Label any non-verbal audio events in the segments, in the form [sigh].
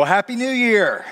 Well, Happy New Year.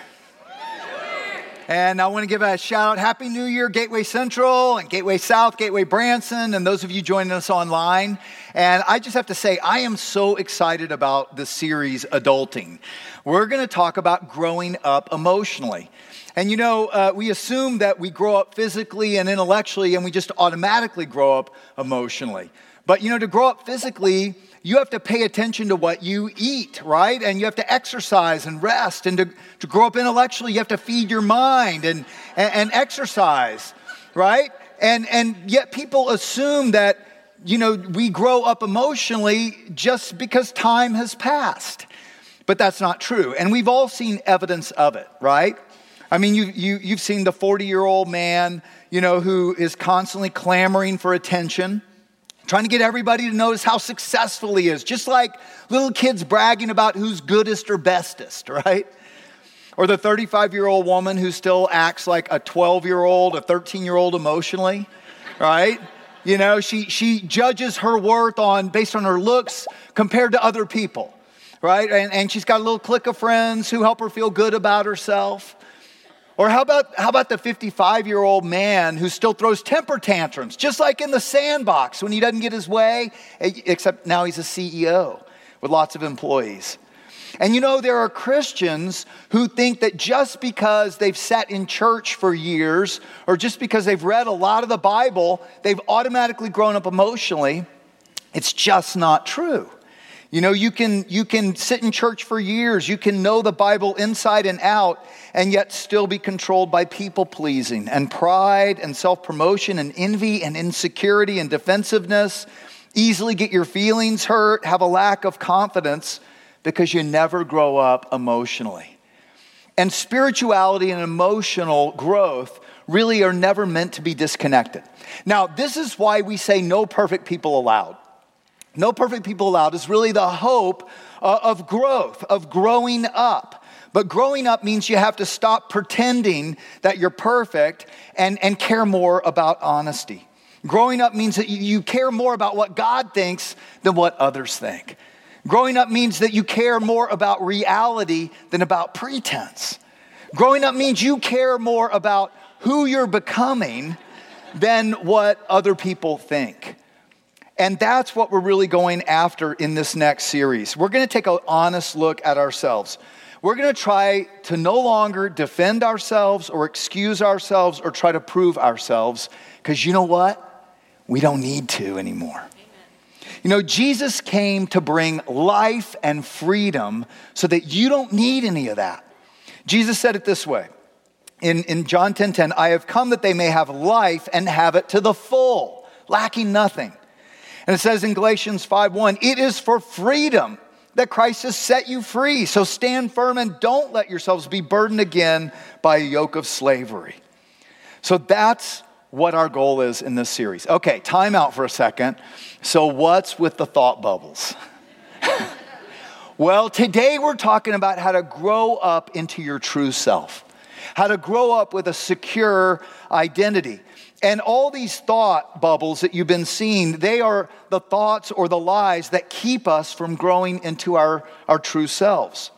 And I want to give a shout out Happy New Year, Gateway Central and Gateway South, Gateway Branson, and those of you joining us online. And I just have to say, I am so excited about the series, Adulting. We're going to talk about growing up emotionally. And you know, uh, we assume that we grow up physically and intellectually, and we just automatically grow up emotionally. But you know, to grow up physically, you have to pay attention to what you eat, right? And you have to exercise and rest. And to, to grow up intellectually, you have to feed your mind and, and, and exercise, right? And, and yet people assume that, you know, we grow up emotionally just because time has passed. But that's not true. And we've all seen evidence of it, right? I mean, you, you, you've seen the 40 year old man, you know, who is constantly clamoring for attention trying to get everybody to notice how successful he is, just like little kids bragging about who's goodest or bestest, [laughs] right? Or the 35 year old woman who still acts like a 12 year old, a 13 year old emotionally, right? You know, she, she judges her worth on based on her looks compared to other people, right? And, and she's got a little clique of friends who help her feel good about herself. Or how about, how about the 55 year old man who still throws temper tantrums, just like in the sandbox when he doesn't get his way, eh, except now he's a CEO with lots of employees. And you know, there are Christians who think that just because they've sat in church for years or just because they've read a lot of the Bible, they've automatically grown up emotionally. It's just not true. You know, you can, you can sit in church for years, you can know the Bible inside and out, and yet still be controlled by people pleasing and pride and self promotion and envy and insecurity and defensiveness, easily get your feelings hurt, have a lack of confidence because you never grow up emotionally. And spirituality and emotional growth really are never meant to be disconnected. Now, this is why we say no perfect people allowed. No perfect people allowed is really the hope uh, of growth, of growing up. But growing up means you have to stop pretending that you're perfect and, and care more about honesty. Growing up means that you care more about what God thinks than what others think. Growing up means that you care more about reality than about pretense. Growing up means you care more about who you're becoming than what other people think. And that's what we're really going after in this next series. We're going to take an honest look at ourselves. We're going to try to no longer defend ourselves or excuse ourselves or try to prove ourselves because you know what? We don't need to anymore. You know, Jesus came to bring life and freedom so that you don't need any of that. Jesus said it this way in, in John 10 10, I have come that they may have life and have it to the full, lacking nothing. And it says in Galatians 5:1, it is for freedom that Christ has set you free. So stand firm and don't let yourselves be burdened again by a yoke of slavery. So that's what our goal is in this series. Okay, time out for a second. So, what's with the thought bubbles? [laughs] well, today we're talking about how to grow up into your true self, how to grow up with a secure identity. And all these thought bubbles that you've been seeing, they are the thoughts or the lies that keep us from growing into our, our true selves.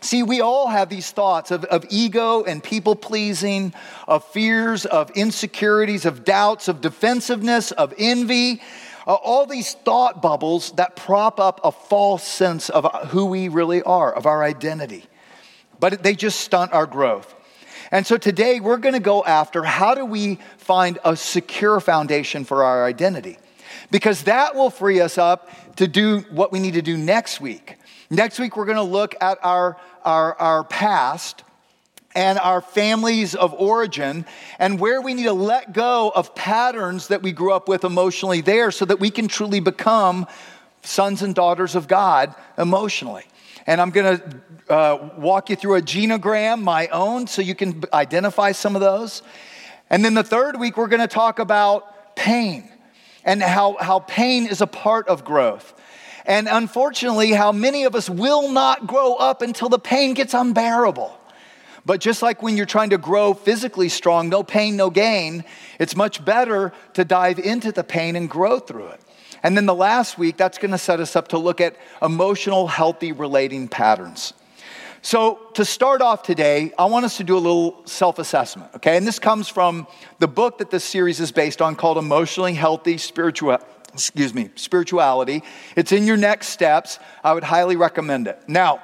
See, we all have these thoughts of, of ego and people pleasing, of fears, of insecurities, of doubts, of defensiveness, of envy, uh, all these thought bubbles that prop up a false sense of who we really are, of our identity. But they just stunt our growth. And so today we're going to go after how do we find a secure foundation for our identity? Because that will free us up to do what we need to do next week. Next week, we're going to look at our, our, our past and our families of origin and where we need to let go of patterns that we grew up with emotionally there so that we can truly become sons and daughters of God emotionally. And I'm going to uh, walk you through a genogram, my own, so you can identify some of those. And then the third week, we're going to talk about pain and how, how pain is a part of growth. And unfortunately, how many of us will not grow up until the pain gets unbearable. But just like when you're trying to grow physically strong, no pain, no gain, it's much better to dive into the pain and grow through it. And then the last week, that's going to set us up to look at emotional, healthy relating patterns. So, to start off today, I want us to do a little self assessment, okay? And this comes from the book that this series is based on called Emotionally Healthy Spiritual. Excuse me, spirituality. It's in your next steps. I would highly recommend it. Now,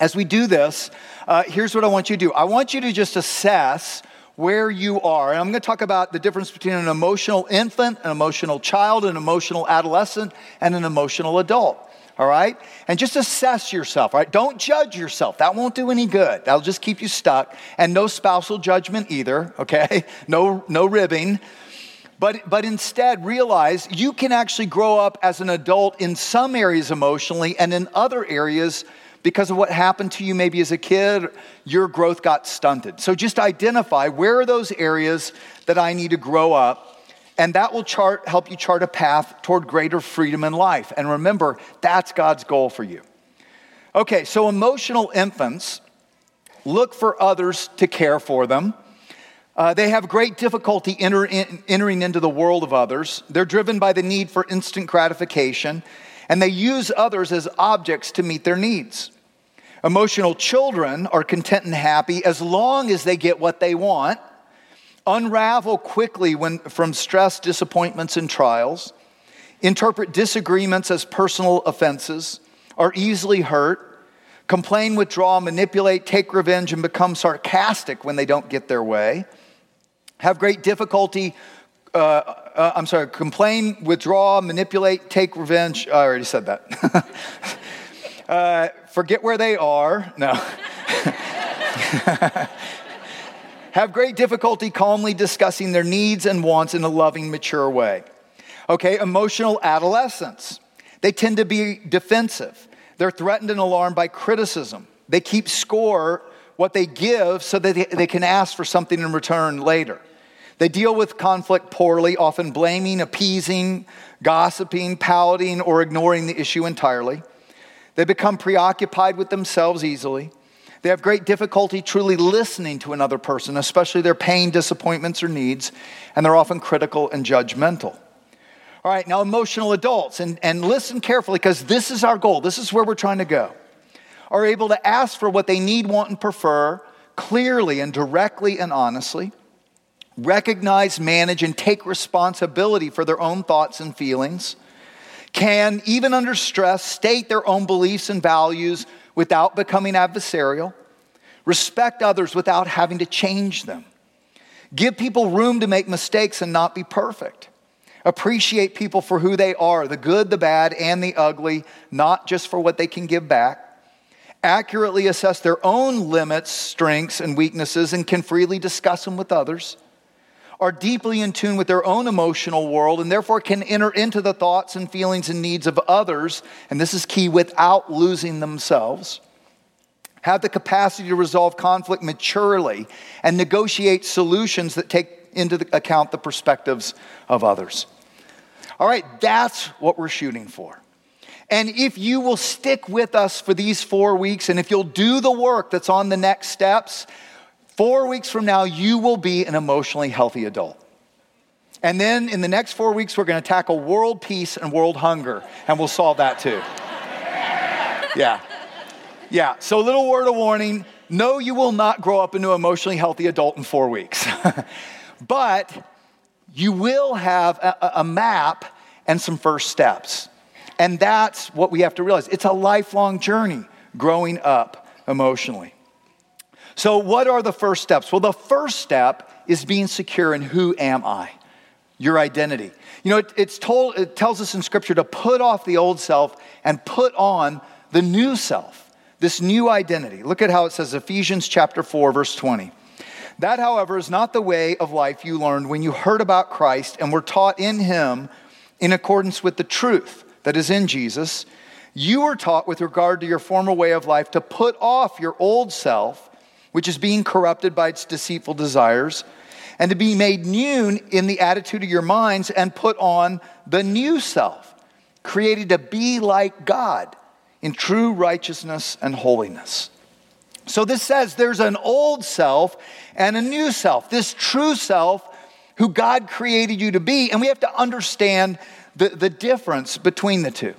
as we do this, uh, here's what I want you to do I want you to just assess where you are. And I'm going to talk about the difference between an emotional infant, an emotional child, an emotional adolescent, and an emotional adult. All right? And just assess yourself, all right? Don't judge yourself. That won't do any good. That'll just keep you stuck. And no spousal judgment either, [laughs] okay? No, no ribbing. But, but instead, realize you can actually grow up as an adult in some areas emotionally and in other areas because of what happened to you maybe as a kid, your growth got stunted. So just identify where are those areas that I need to grow up, and that will chart, help you chart a path toward greater freedom in life. And remember, that's God's goal for you. Okay, so emotional infants look for others to care for them. Uh, they have great difficulty enter in, entering into the world of others. They're driven by the need for instant gratification, and they use others as objects to meet their needs. Emotional children are content and happy as long as they get what they want, unravel quickly when, from stress, disappointments, and trials, interpret disagreements as personal offenses, are easily hurt, complain, withdraw, manipulate, take revenge, and become sarcastic when they don't get their way, have great difficulty. Uh, uh, I'm sorry, complain, withdraw, manipulate, take revenge. I already said that. [laughs] uh, forget where they are. No. [laughs] Have great difficulty calmly discussing their needs and wants in a loving, mature way. Okay, emotional adolescence. They tend to be defensive. They're threatened and alarmed by criticism. They keep score what they give so that they, can ask for something in return later. They deal with conflict poorly, often blaming, appeasing, gossiping, pouting, or ignoring the issue entirely. They become preoccupied with themselves easily. They have great difficulty truly listening to another person, especially their pain, disappointments, or needs, and they're often critical and judgmental. All right, now emotional adults, and, and listen carefully because this is our goal, this is where we're trying to go, are able to ask for what they need, want, and prefer clearly and directly and honestly, recognize, manage, and take responsibility for their own thoughts and feelings can, even under stress, state their own beliefs and values without becoming adversarial, respect others without having to change them, give people room to make mistakes and not be perfect, appreciate people for who they are the good, the bad, and the ugly, not just for what they can give back. Accurately assess their own limits, strengths, and weaknesses, and can freely discuss them with others are deeply in tune with their own emotional world and therefore can enter into the thoughts and feelings and needs of others, and this is key, without losing themselves. Have the capacity to resolve conflict maturely and negotiate solutions that take into account the perspectives of others. All right, that's what we're shooting for. And if you will stick with us for these four weeks, and if you'll do the work that's on the next steps, Four weeks from now, you will be an emotionally healthy adult. And then in the next four weeks, we're going to tackle world peace and world hunger, and we'll solve that too. [laughs] Yeah. Yeah. So, a little word of warning no, you will not grow up into an emotionally healthy adult in four weeks. [laughs] but you will have a, a map and some first steps. And that's what we have to realize. It's a lifelong journey growing up emotionally. So, what are the first steps? Well, the first step is being secure in who am I? Your identity. You know, it, it's told, it tells us in Scripture to put off the old self and put on the new self, this new identity. Look at how it says, Ephesians chapter 4, verse 20. That, however, is not the way of life you learned when you heard about Christ and were taught in him in accordance with the truth that is in Jesus. You were taught with regard to your former way of life to put off your old self which is being corrupted by its deceitful desires, and to be made new in the attitude of your minds and put on the new self, created to be like God in true righteousness and holiness. So this says there's an old self and a new self, this true self who God created you to be, and we have to understand the, the difference between the two.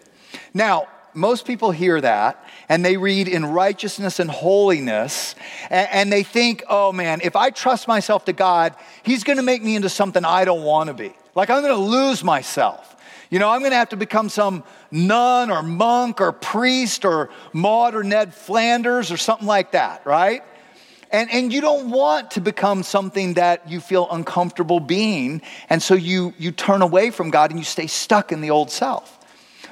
Now, most people hear that and they read in righteousness and holiness and, and they think, oh man, if I trust myself to God, He's gonna make me into something I don't wanna be. Like I'm gonna lose myself. You know, I'm gonna have to become some nun or monk or priest or Maude or Ned Flanders or something like that, right? And, and you don't want to become something that you feel uncomfortable being. And so you, you turn away from God and you stay stuck in the old self.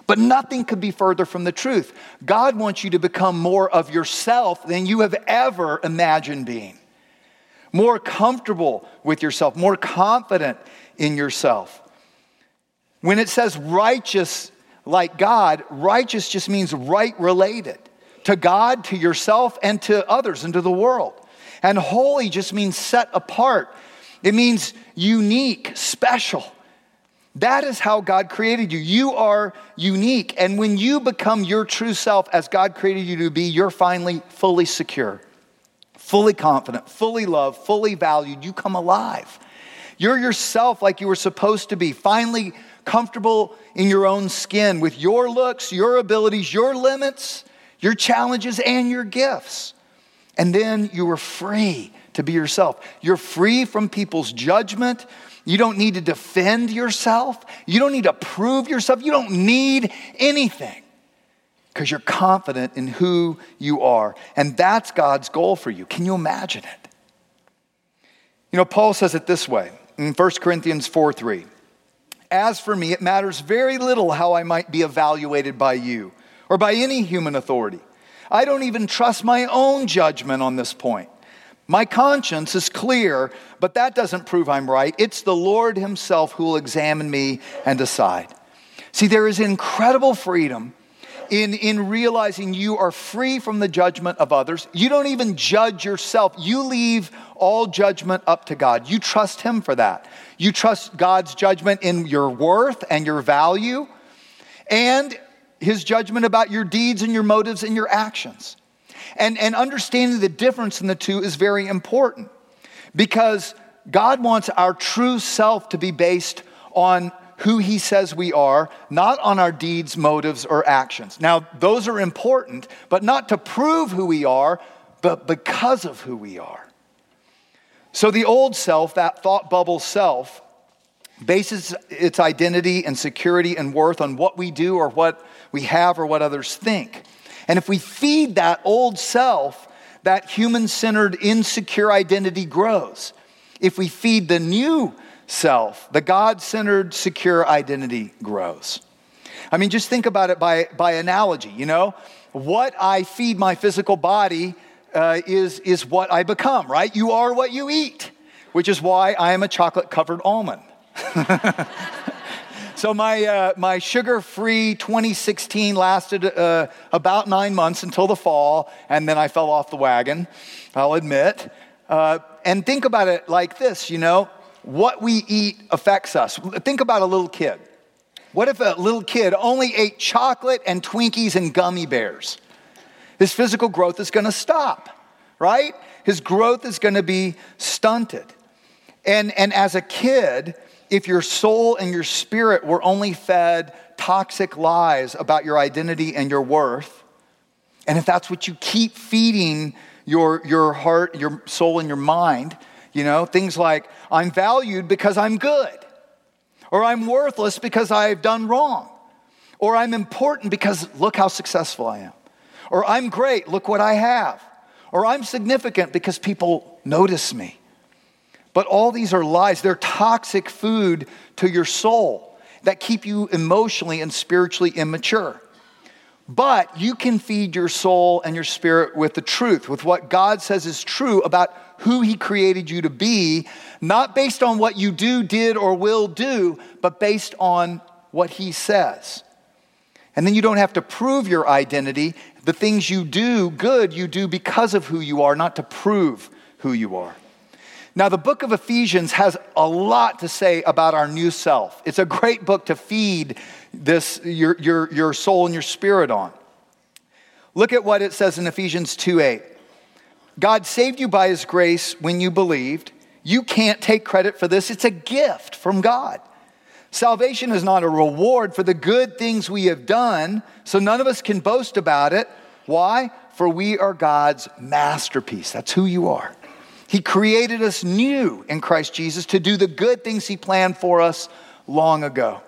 But nothing could be further from the truth. God wants you to become more of yourself than you have ever imagined being. More comfortable with yourself, more confident in yourself. When it says righteous like God, righteous just means right related to God, to yourself, and to others, and to the world. And holy just means set apart, it means unique, special. That is how God created you. You are unique. And when you become your true self as God created you to be, you're finally fully secure, fully confident, fully loved, fully valued. You come alive. You're yourself like you were supposed to be, finally comfortable in your own skin with your looks, your abilities, your limits, your challenges, and your gifts. And then you are free to be yourself. You're free from people's judgment. You don't need to defend yourself. You don't need to prove yourself. You don't need anything because you're confident in who you are. And that's God's goal for you. Can you imagine it? You know, Paul says it this way in 1 Corinthians 4 3. As for me, it matters very little how I might be evaluated by you or by any human authority. I don't even trust my own judgment on this point. My conscience is clear, but that doesn't prove I'm right. It's the Lord Himself who will examine me and decide. See, there is incredible freedom in, in realizing you are free from the judgment of others. You don't even judge yourself, you leave all judgment up to God. You trust Him for that. You trust God's judgment in your worth and your value, and His judgment about your deeds and your motives and your actions. And, and understanding the difference in the two is very important because God wants our true self to be based on who He says we are, not on our deeds, motives, or actions. Now, those are important, but not to prove who we are, but because of who we are. So the old self, that thought bubble self, bases its identity and security and worth on what we do or what we have or what others think. And if we feed that old self, that human centered, insecure identity grows. If we feed the new self, the God centered, secure identity grows. I mean, just think about it by, by analogy, you know? What I feed my physical body uh, is, is what I become, right? You are what you eat, which is why I am a chocolate covered almond. [laughs] So my, uh, my sugar-free 2016 lasted uh, about nine months until the fall, and then I fell off the wagon, I'll admit. Uh, and think about it like this, you know, what we eat affects us. Think about a little kid. What if a little kid only ate chocolate and Twinkies and gummy bears? His physical growth is going to stop, right? His growth is going to be stunted. And, and as a kid, if your soul and your spirit were only fed toxic lies about your identity and your worth, and if that's what you keep feeding your, your heart, your soul, and your mind, you know, things like, I'm valued because I'm good, or I'm worthless because I've done wrong, or I'm important because look how successful I am, or I'm great, look what I have, or I'm significant because people notice me. But all these are lies. They're toxic food to your soul that keep you emotionally and spiritually immature. But you can feed your soul and your spirit with the truth, with what God says is true about who He created you to be, not based on what you do, did, or will do, but based on what He says. And then you don't have to prove your identity. The things you do good, you do because of who you are, not to prove who you are. Now, the book of Ephesians has a lot to say about our new self. It's a great book to feed this, your, your, your soul and your spirit on. Look at what it says in Ephesians 2 8. God saved you by his grace when you believed. You can't take credit for this, it's a gift from God. Salvation is not a reward for the good things we have done, so none of us can boast about it. Why? For we are God's masterpiece. That's who you are. He created us new in Christ Jesus to do the good things He planned for us long ago.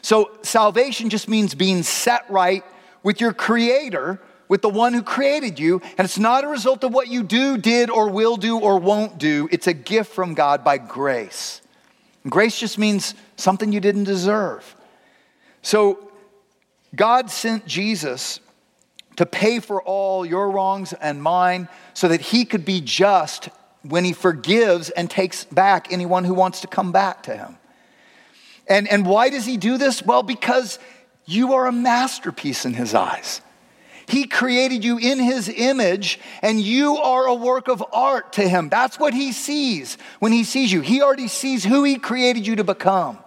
So, salvation just means being set right with your Creator, with the one who created you. And it's not a result of what you do, did, or will do, or won't do. It's a gift from God by grace. And grace just means something you didn't deserve. So, God sent Jesus to pay for all your wrongs and mine so that he could be just when he forgives and takes back anyone who wants to come back to him. And, and why does he do this? Well, because you are a masterpiece in his eyes. He created you in his image, and you are a work of art to him. That's what he sees when he sees you. He already sees who he created you to become,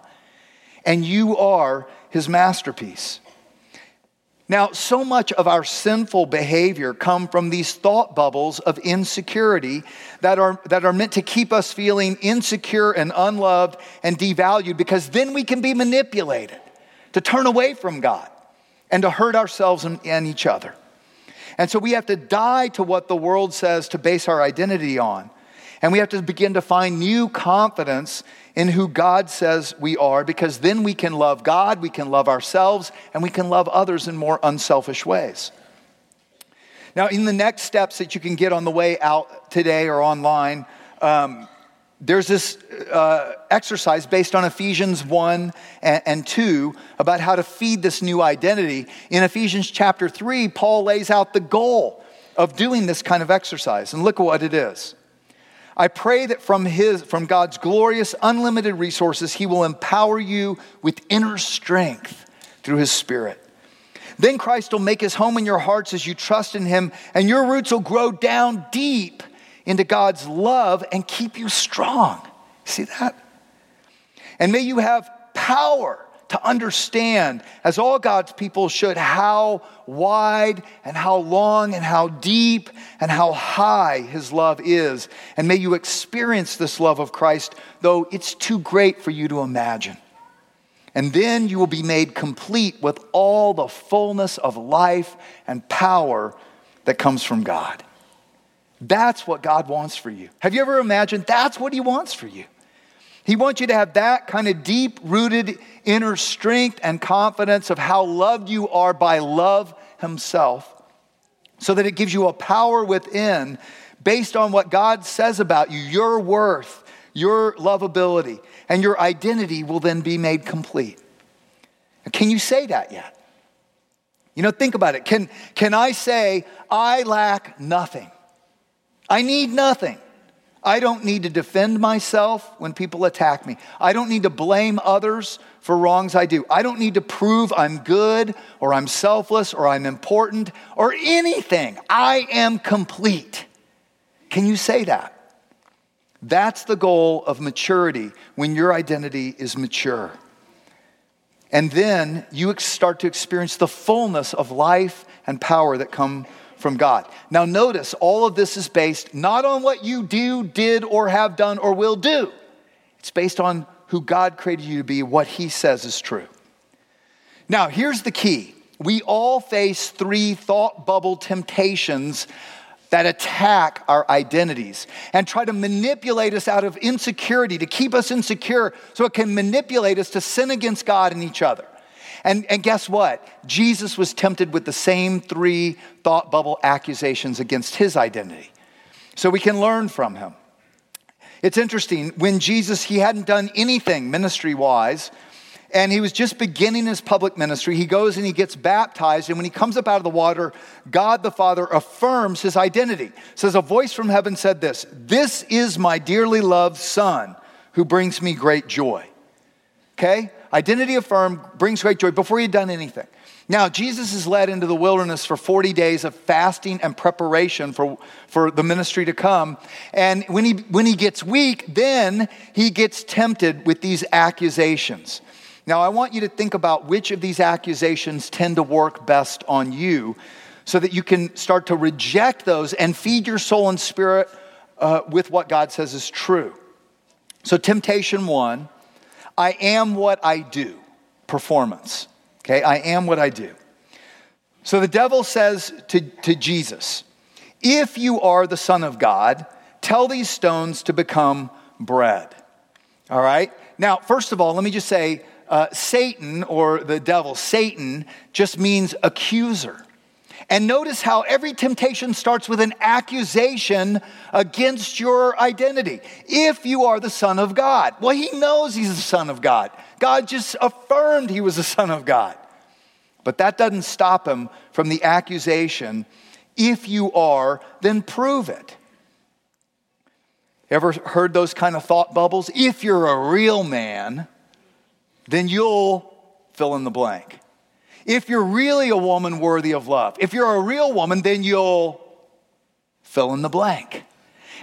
and you are his masterpiece. Now, so much of our sinful behavior come from these thought bubbles of insecurity that are, that are meant to keep us feeling insecure and unloved and devalued because then we can be manipulated to turn away from God and to hurt ourselves and, and each other. And so we have to die to what the world says to base our identity on. And we have to begin to find new confidence in who God says we are because then we can love God, we can love ourselves, and we can love others in more unselfish ways. Now, in the next steps that you can get on the way out today or online, um, there's this uh, exercise based on Ephesians 1 and, and 2 about how to feed this new identity. In Ephesians chapter 3, Paul lays out the goal of doing this kind of exercise. And look at what it is. I pray that from his from God's glorious unlimited resources he will empower you with inner strength through his spirit. Then Christ will make his home in your hearts as you trust in him and your roots will grow down deep into God's love and keep you strong. See that? And may you have power to understand, as all God's people should, how wide and how long and how deep and how high His love is. And may you experience this love of Christ, though it's too great for you to imagine. And then you will be made complete with all the fullness of life and power that comes from God. That's what God wants for you. Have you ever imagined that's what He wants for you? He wants you to have that kind of deep rooted inner strength and confidence of how loved you are by love Himself, so that it gives you a power within based on what God says about you, your worth, your lovability, and your identity will then be made complete. Can you say that yet? You know, think about it. Can, can I say, I lack nothing? I need nothing. I don't need to defend myself when people attack me. I don't need to blame others for wrongs I do. I don't need to prove I'm good or I'm selfless or I'm important or anything. I am complete. Can you say that? That's the goal of maturity when your identity is mature. And then you start to experience the fullness of life and power that come from God. Now, notice all of this is based not on what you do, did, or have done, or will do. It's based on who God created you to be, what He says is true. Now, here's the key we all face three thought bubble temptations that attack our identities and try to manipulate us out of insecurity, to keep us insecure so it can manipulate us to sin against God and each other. And, and guess what? Jesus was tempted with the same three thought bubble accusations against his identity. So we can learn from him. It's interesting, when Jesus, he hadn't done anything ministry wise, and he was just beginning his public ministry. He goes and he gets baptized, and when he comes up out of the water, God the Father affirms his identity. says, A voice from heaven said this This is my dearly loved Son who brings me great joy. Okay? Identity affirmed brings great joy before he had done anything. Now, Jesus is led into the wilderness for 40 days of fasting and preparation for, for the ministry to come. And when he, when he gets weak, then he gets tempted with these accusations. Now, I want you to think about which of these accusations tend to work best on you so that you can start to reject those and feed your soul and spirit uh, with what God says is true. So, temptation one I am what I do. Performance. Okay, I am what I do. So the devil says to, to Jesus, If you are the Son of God, tell these stones to become bread. All right? Now, first of all, let me just say uh, Satan or the devil, Satan just means accuser. And notice how every temptation starts with an accusation against your identity. If you are the Son of God, well, he knows he's the Son of God. God just affirmed he was the Son of God. But that doesn't stop him from the accusation if you are, then prove it. Ever heard those kind of thought bubbles? If you're a real man, then you'll fill in the blank. If you're really a woman worthy of love, if you're a real woman, then you'll fill in the blank.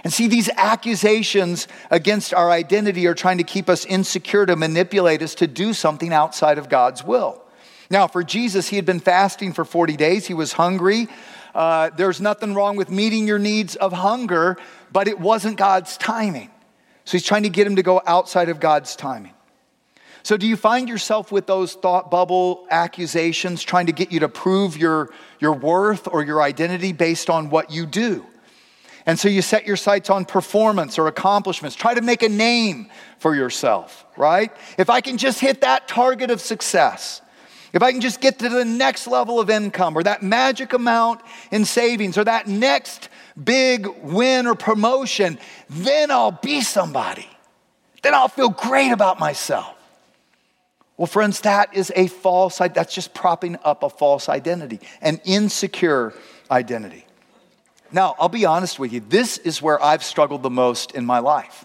And see, these accusations against our identity are trying to keep us insecure, to manipulate us to do something outside of God's will. Now, for Jesus, he had been fasting for 40 days. He was hungry. Uh, there's nothing wrong with meeting your needs of hunger, but it wasn't God's timing. So he's trying to get him to go outside of God's timing. So, do you find yourself with those thought bubble accusations trying to get you to prove your, your worth or your identity based on what you do? And so you set your sights on performance or accomplishments. Try to make a name for yourself, right? If I can just hit that target of success, if I can just get to the next level of income or that magic amount in savings or that next big win or promotion, then I'll be somebody. Then I'll feel great about myself. Well, friends, that is a false, that's just propping up a false identity, an insecure identity. Now, I'll be honest with you, this is where I've struggled the most in my life.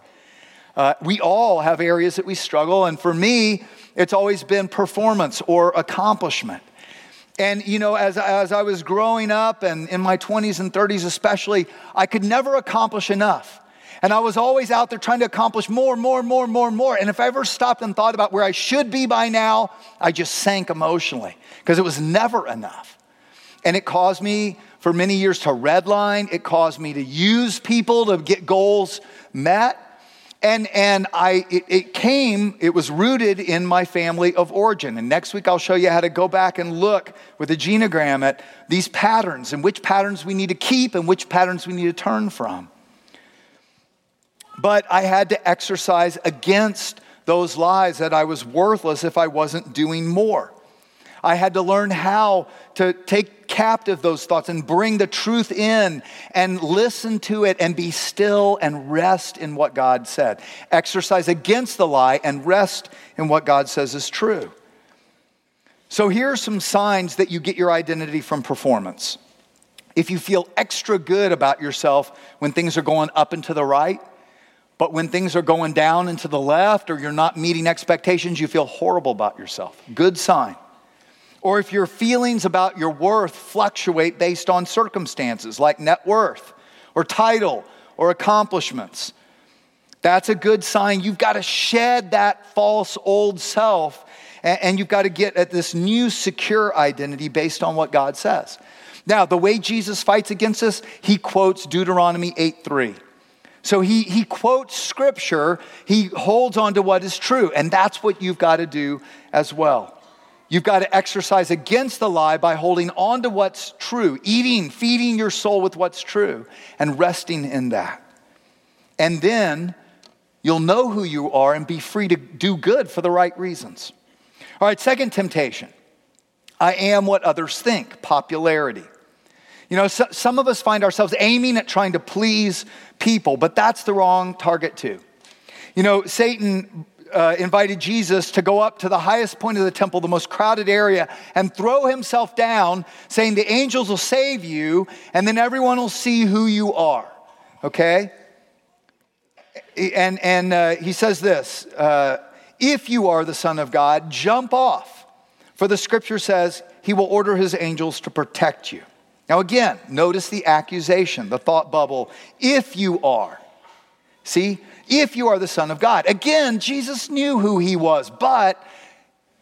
Uh, we all have areas that we struggle, and for me, it's always been performance or accomplishment. And, you know, as, as I was growing up and in my 20s and 30s especially, I could never accomplish enough. And I was always out there trying to accomplish more, more, more, more, more. And if I ever stopped and thought about where I should be by now, I just sank emotionally because it was never enough. And it caused me for many years to redline, it caused me to use people to get goals met. And, and I, it, it came, it was rooted in my family of origin. And next week I'll show you how to go back and look with a genogram at these patterns and which patterns we need to keep and which patterns we need to turn from but I had to exercise against those lies that I was worthless if I wasn't doing more. I had to learn how to take captive those thoughts and bring the truth in and listen to it and be still and rest in what God said. Exercise against the lie and rest in what God says is true. So here are some signs that you get your identity from performance. If you feel extra good about yourself when things are going up and to the right, but when things are going down and to the left or you're not meeting expectations, you feel horrible about yourself. Good sign. Or if your feelings about your worth fluctuate based on circumstances like net worth or title or accomplishments, that's a good sign. You've got to shed that false old self and you've got to get at this new secure identity based on what God says. Now, the way Jesus fights against this, he quotes Deuteronomy 8 3. So he, he quotes scripture, he holds on to what is true, and that's what you've got to do as well. You've got to exercise against the lie by holding on to what's true, eating, feeding your soul with what's true, and resting in that. And then you'll know who you are and be free to do good for the right reasons. All right, second temptation I am what others think, popularity. You know, so, some of us find ourselves aiming at trying to please people, but that's the wrong target too. You know, Satan uh, invited Jesus to go up to the highest point of the temple, the most crowded area, and throw himself down, saying, The angels will save you, and then everyone will see who you are. Okay? And, and uh, he says this uh, If you are the Son of God, jump off. For the scripture says, He will order His angels to protect you. Now, again, notice the accusation, the thought bubble. If you are, see, if you are the Son of God. Again, Jesus knew who he was, but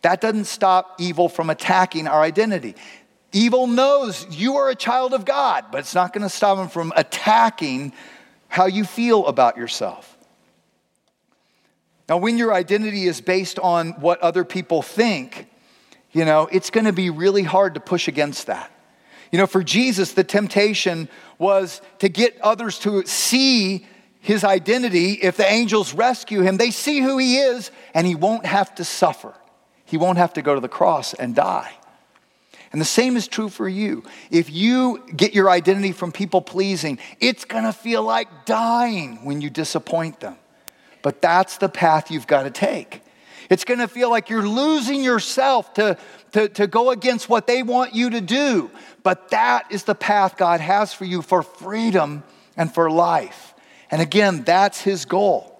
that doesn't stop evil from attacking our identity. Evil knows you are a child of God, but it's not going to stop him from attacking how you feel about yourself. Now, when your identity is based on what other people think, you know, it's going to be really hard to push against that. You know, for Jesus, the temptation was to get others to see his identity. If the angels rescue him, they see who he is, and he won't have to suffer. He won't have to go to the cross and die. And the same is true for you. If you get your identity from people pleasing, it's gonna feel like dying when you disappoint them. But that's the path you've got to take. It's gonna feel like you're losing yourself to, to, to go against what they want you to do. But that is the path God has for you for freedom and for life. And again, that's his goal.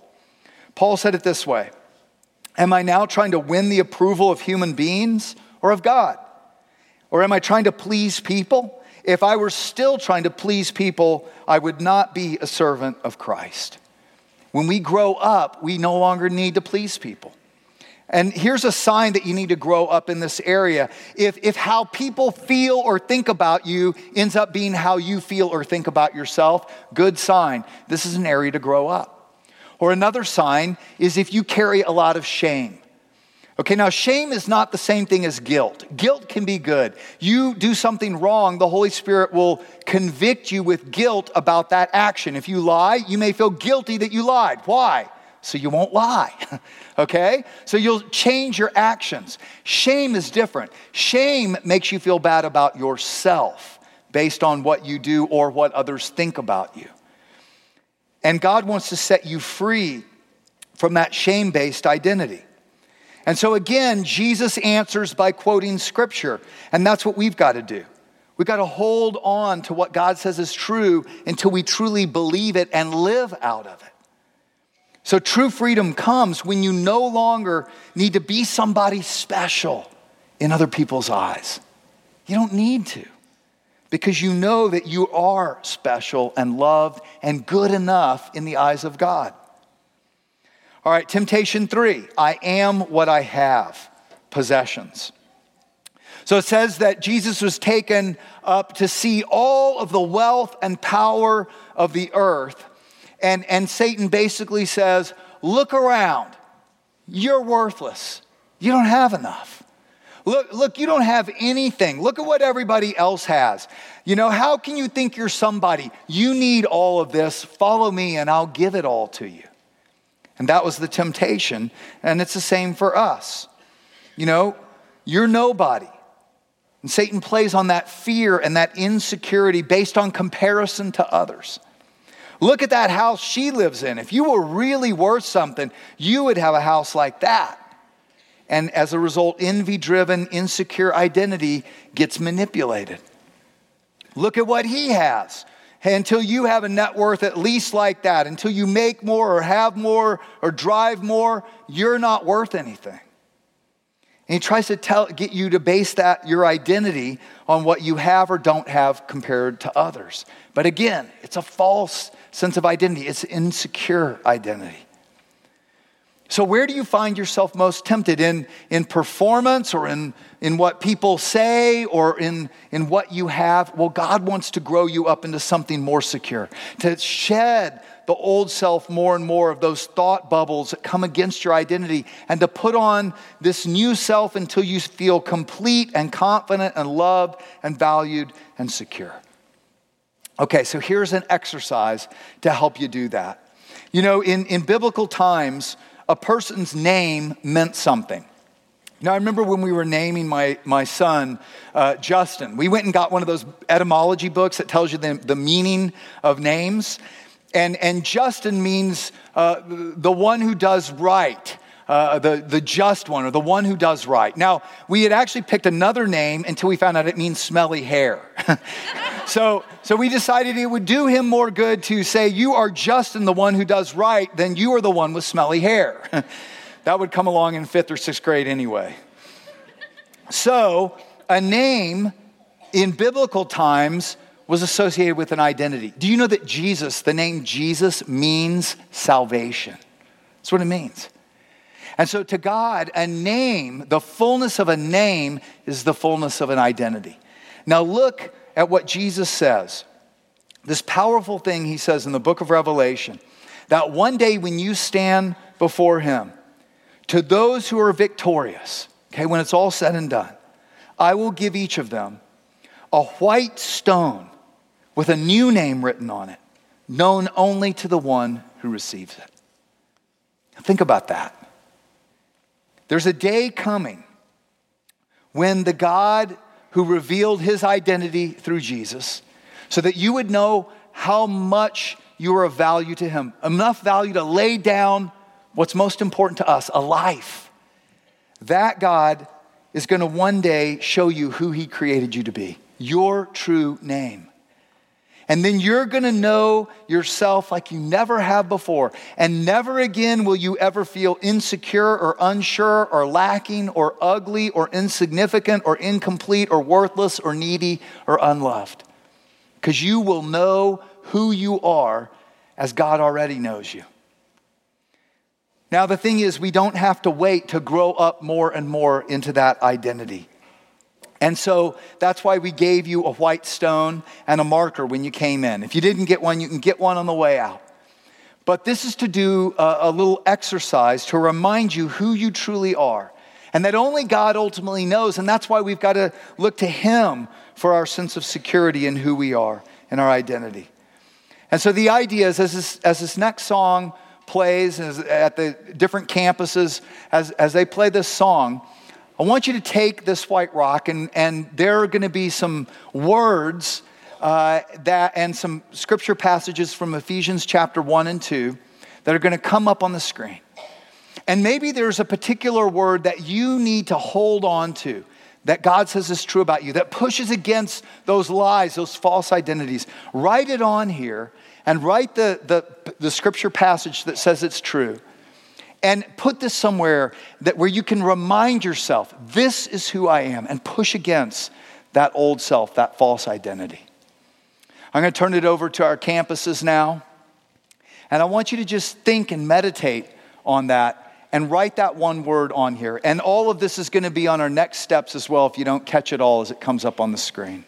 Paul said it this way Am I now trying to win the approval of human beings or of God? Or am I trying to please people? If I were still trying to please people, I would not be a servant of Christ. When we grow up, we no longer need to please people. And here's a sign that you need to grow up in this area. If, if how people feel or think about you ends up being how you feel or think about yourself, good sign. This is an area to grow up. Or another sign is if you carry a lot of shame. Okay, now shame is not the same thing as guilt. Guilt can be good. You do something wrong, the Holy Spirit will convict you with guilt about that action. If you lie, you may feel guilty that you lied. Why? So you won't lie. [laughs] okay? So you'll change your actions. Shame is different. Shame makes you feel bad about yourself based on what you do or what others think about you. And God wants to set you free from that shame based identity. And so again, Jesus answers by quoting scripture. And that's what we've got to do. We've got to hold on to what God says is true until we truly believe it and live out of it. So true freedom comes when you no longer need to be somebody special in other people's eyes. You don't need to because you know that you are special and loved and good enough in the eyes of God. All right, temptation three I am what I have possessions. So it says that Jesus was taken up to see all of the wealth and power of the earth. And, and Satan basically says, Look around. You're worthless. You don't have enough. Look, look, you don't have anything. Look at what everybody else has. You know, how can you think you're somebody? You need all of this. Follow me and I'll give it all to you. And that was the temptation. And it's the same for us. You know, you're nobody. And Satan plays on that fear and that insecurity based on comparison to others. Look at that house she lives in. If you were really worth something, you would have a house like that. And as a result, envy driven, insecure identity gets manipulated. Look at what he has. Until you have a net worth at least like that, until you make more or have more or drive more, you're not worth anything. And he tries to tell, get you to base that, your identity, on what you have or don't have compared to others. But again, it's a false sense of identity, it's insecure identity. So, where do you find yourself most tempted? In, in performance or in, in what people say or in, in what you have? Well, God wants to grow you up into something more secure, to shed the old self more and more of those thought bubbles that come against your identity, and to put on this new self until you feel complete and confident and loved and valued and secure. Okay, so here's an exercise to help you do that. You know, in, in biblical times, a person's name meant something. Now, I remember when we were naming my, my son, uh, Justin, we went and got one of those etymology books that tells you the, the meaning of names. And, and Justin means uh, the one who does right. Uh, the, the just one or the one who does right. Now, we had actually picked another name until we found out it means smelly hair. [laughs] so, so we decided it would do him more good to say, You are Justin, the one who does right, than you are the one with smelly hair. [laughs] that would come along in fifth or sixth grade anyway. So, a name in biblical times was associated with an identity. Do you know that Jesus, the name Jesus, means salvation? That's what it means. And so, to God, a name, the fullness of a name, is the fullness of an identity. Now, look at what Jesus says. This powerful thing he says in the book of Revelation that one day when you stand before him. To those who are victorious, okay, when it's all said and done, I will give each of them a white stone with a new name written on it, known only to the one who receives it. Think about that. There's a day coming when the God who revealed his identity through Jesus, so that you would know how much you are of value to him, enough value to lay down what's most important to us a life. That God is going to one day show you who he created you to be, your true name. And then you're to know yourself like you never have before. And never again will you ever feel insecure or unsure or lacking or ugly or insignificant or incomplete or worthless or needy or unloved. Because you will know who you are as God already knows you. Now, the thing is, we don't have to wait to grow up more and more into that identity. And so that's why we gave you a white stone and a marker when you came in. If you didn't get one, you can get one on the way out. But this is to do a, a, little exercise to remind you who you truly are. And that only God ultimately knows. And that's why we've got to look to Him for our sense of security in who we are and our identity. And so the idea is as this, as this next song plays as, at the different campuses, as, as they play this song, I want you to take this white rock, and, and there are going to be some words uh, that, and some scripture passages from Ephesians chapter 1 and 2 that are going to come up on the screen. And maybe there's a particular word that you need to hold on to that God says is true about you, that pushes against those lies, those false identities. Write it on here and write the, the, the scripture passage that says it's true and put this somewhere that where you can remind yourself this is who i am and push against that old self that false identity. I'm going to turn it over to our campuses now and i want you to just think and meditate on that and write that one word on here. And all of this is going to be on our next steps as well if you don't catch it all as it comes up on the screen